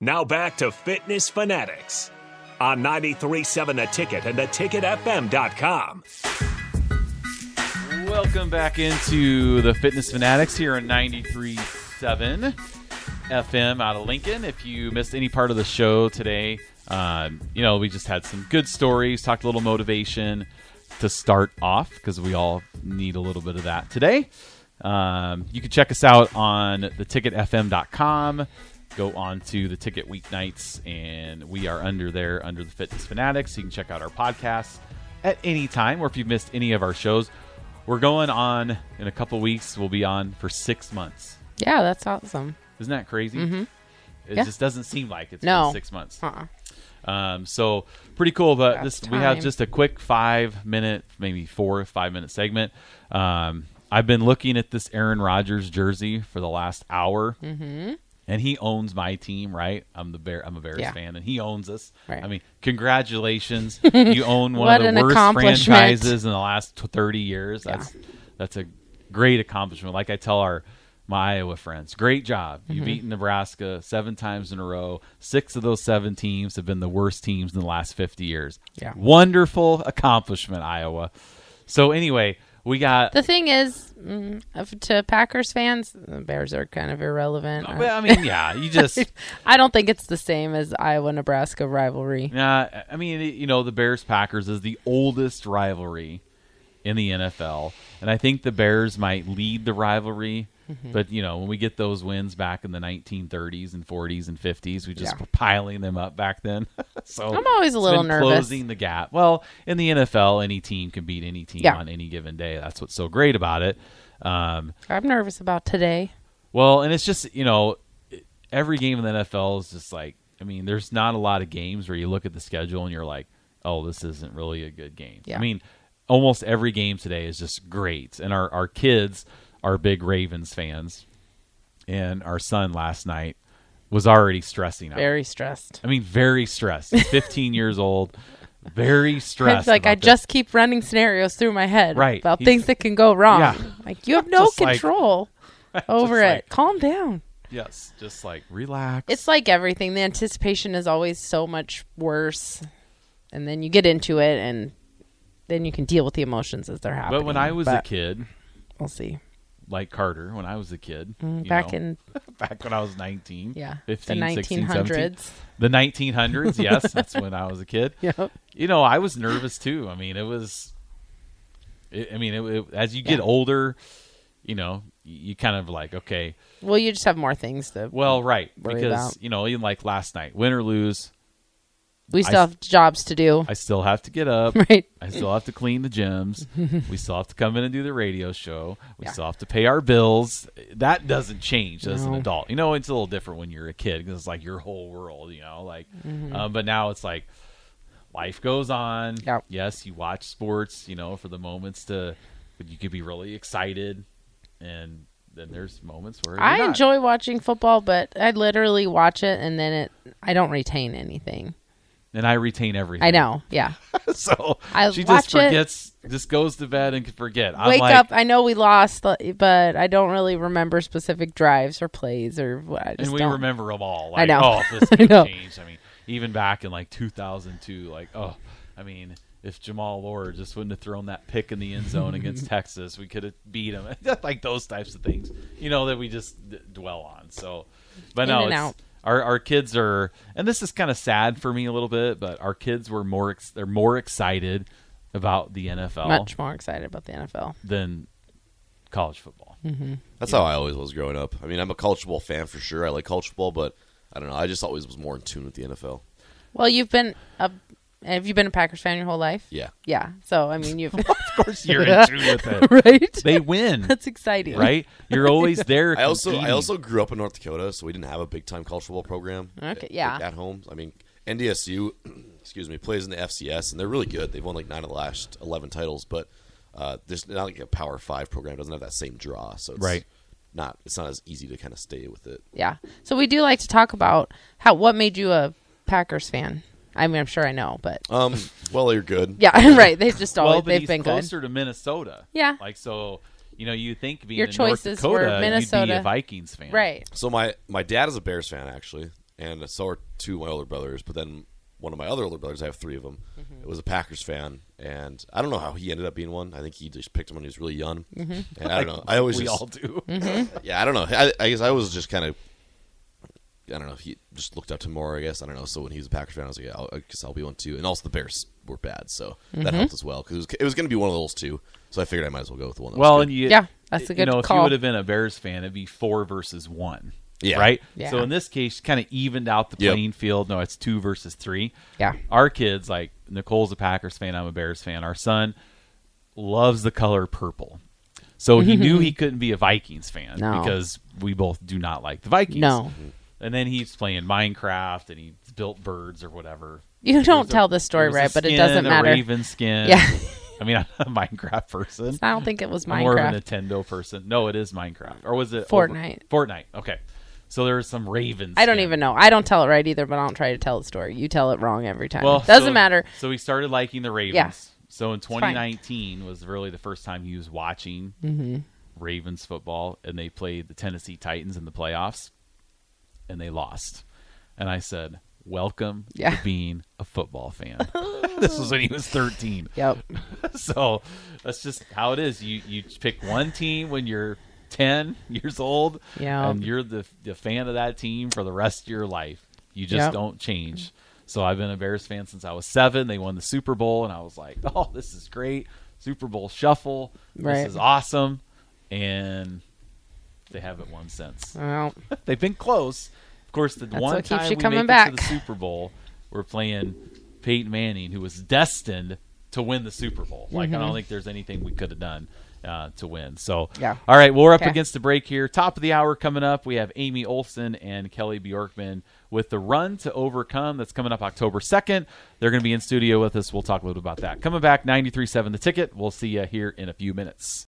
Now back to Fitness Fanatics on 93.7 The Ticket and theticketfm.com. Welcome back into the Fitness Fanatics here on 93.7 FM out of Lincoln. If you missed any part of the show today, um, you know, we just had some good stories, talked a little motivation to start off because we all need a little bit of that today. Um, you can check us out on the theticketfm.com. Go on to the ticket weeknights, and we are under there under the Fitness Fanatics. You can check out our podcasts at any time, or if you've missed any of our shows, we're going on in a couple weeks. We'll be on for six months. Yeah, that's awesome. Isn't that crazy? Mhm. It Yeah. just doesn't seem like it's No. been six months. Uh-uh. Um, so pretty cool. But That's this we have just a quick five minute, maybe four five minute segment. Um, I've been looking at this Aaron Rodgers jersey for the last hour. Mm-hmm. And he owns my team, right? I'm the bear. I'm a Bears Yeah. fan, and he owns us. Right. I mean, congratulations! you own one of the worst franchises in the last t- 30 years. That's that's a great accomplishment. Like I tell our my Iowa friends, great job. You've Mhm. beaten Nebraska seven times in a row. Six of those seven teams have been the worst teams in the last 50 years. Yeah. Wonderful accomplishment, Iowa. So anyway, we got The thing is, mm, to Packers fans, the Bears are kind of irrelevant. Well, I mean, yeah, you just- I don't think it's the same as Iowa Nebraska rivalry. Yeah, I mean, you know, the Bears Packers is the oldest rivalry in the NFL, and I think the Bears might lead the rivalry. Mhm. But you know, when we get those wins back in the 1930s and 40s and 50s, we just Yeah. were piling them up back then. so I'm always a little nervous. Closing the gap. Well, in the NFL, any team can beat any team Yeah. on any given day. That's what's so great about it. Um, I'm nervous about today. well, and it's just you know, every game in the NFL is just like I mean, there's not a lot of games where you look at the schedule and you're like, oh, this isn't really a good game. Yeah. I mean, almost every game today is just great, and our our kids are big Ravens fans, and our son last night was already stressing out. Very stressed. I mean, very stressed. He's 15 years old, very stressed. It's like I this. just keep running scenarios through my head Right. about He's- things that can go wrong. Yeah. Like you have no Just like- control over it. like- Calm down. yes, just like relax. It's like everything. The anticipation is always so much worse, and then you get into it, and then you can deal with the emotions as they're happening. But when I was a kid, we'll see. Like Carter, when I was a kid, Mm, back know, in- back when I was 19, Yeah, the 15, 16, 17. 1900s. the 1900s. Yes, that's when I was a kid. Yep. You know, I was nervous too. I mean, it was. It, I mean, it, it- as you get Yeah. older, you know, you, kind of like okay. Well, you just have more things to. Well, right, because about. you know, even like last night, win or lose, we still s- have jobs to do. I still have to get up. Right. I still have to clean the gyms. we still have to come in and do the radio show. We Yeah. still have to pay our bills. That doesn't change as an adult. You know, it's a little different when you're a kid because it's like your whole world. You know, like, Mhm. um, but now it's like life goes on. Yep. Yes, you watch sports. You know, for the moments to, but you could be really excited, and then there's moments where I not. enjoy watching football, but I literally watch it and then it. I don't retain anything. And I retain everything. I know. Yeah. so I she just it. forgets, just goes to bed and can forget. I'm Wake like, up. I know we lost, uh, but I don't really remember specific drives or plays or what. I and we don't. remember them all. I know. Oh, this I game changed. I mean, even back in like 2002, like, oh, I mean, if Jammal Lord just wouldn't have thrown that pick in the end zone against Texas, we could have beat him. like those types of things, you know, that we just d- dwell on. So, but In no, it's, out. Our our kids are, and this is kind of sad for me a little bit, but our kids were more ex- they're more excited about the NFL much more excited about the NFL. than college football. Mm-hmm. That's how I always was growing up. I mean, I'm a college football fan for sure. I like college football, but I don't know. I just always was more in tune with the NFL. Well, you've been a. Have you been a Packers fan your whole life? Yeah. Yeah. So I mean, you've. of course you're in tune with it. right? They win. That's exciting, right? You're always there. I also I also grew up in North Dakota, so we didn't have a big time college football program. Okay, at- yeah. At home, I mean, NDSU, excuse me, plays in the FCS, and they're really good. They've won like nine of the last eleven titles, but uh, there's not like a Power Five program. It doesn't have that same draw, so it's Right. Not it's not as easy to kind of stay with it. Yeah. So we do like to talk about how what made you a Packers fan. I mean, I'm sure I know, but Um, well, you're good. yeah, right. They've just always well, but they've he's been good. closer to Minnesota. Yeah. Like so, you know, you think being Your in North choices were Dakota, you'd be Minnesota. a Vikings fan, Right. So my my dad is a Bears fan actually, and so are two of my older brothers. But then one of my other older brothers, I have three of them, Mm-hmm. was a Packers fan, and I don't know how he ended up being one. I think he just picked him when he was really young. And I don't know. I always we just, all do. yeah, I don't know. I, I guess I was just kind of, I don't know. If he just looked up to more. I guess I don't know. So when he was a Packers fan, I was like, yeah, I'll, I guess I'll be one too. And also the Bears were bad, so Mm-hmm. that helped as well because it was, it was going to be one of those two. So I figured I might as well go with the one. That Well, was and you, Yeah, that's a you good know, if you would have been a Bears fan, it'd be four versus one. Yeah. Right. Yeah. So in this case, kind of evened out the Yep. playing field. No, it's two versus three. Yeah. Our kids, like Nicole's a Packers fan, I'm a Bears fan. Our son loves the color purple. So he knew he couldn't be a Vikings fan No. because we both do not like the Vikings. No. And then he's playing Minecraft and he built birds or whatever. You don't There's a- tell the story there right, but it doesn't matter. Raven skin. Yeah. I mean, I'm a Minecraft person. I don't think it was I'm more of a Nintendo person. No, it is Minecraft. Or was it Fortnite. Over- Fortnite. Okay. So there's some ravens. I don't even know. I don't tell it right either, but I don't try to tell the story. You tell it wrong every time. Well, doesn't so- matter. So he started liking the Ravens. Yeah. So in 2019 was really the first time he was watching Mm-hmm. Ravens football, and they played the Tennessee Titans in the playoffs, and they lost. And I said, "Welcome Yeah. to being a football fan." this was when he was 13. Yep. so that's just how it is. You you pick one team when you're 10 years old, Yeah. and you're the the fan of that team for the rest of your life. You just Yep. don't change. So I've been a Bears fan since I was seven. They won the Super Bowl, and I was like, "Oh, this is great! Super Bowl shuffle. Right. This is awesome." And they haven't won since. Well, They've been close. Of course, the That's one time we coming make back. it to the Super Bowl, we're playing Peyton Manning, who was destined to win the Super Bowl. Like I don't think there's anything we could have done uh, to win. So Mm-hmm. Yeah. all right, well, we're up Okay. against the break here. Top of the hour coming up. We have Amy Olson and Kelly Bjorkman with the Run to Overcome. That's coming up October second. They're going to be in studio with us. We'll talk a little bit about that. Coming back, 93.7 The Ticket. We'll see you here in a few minutes.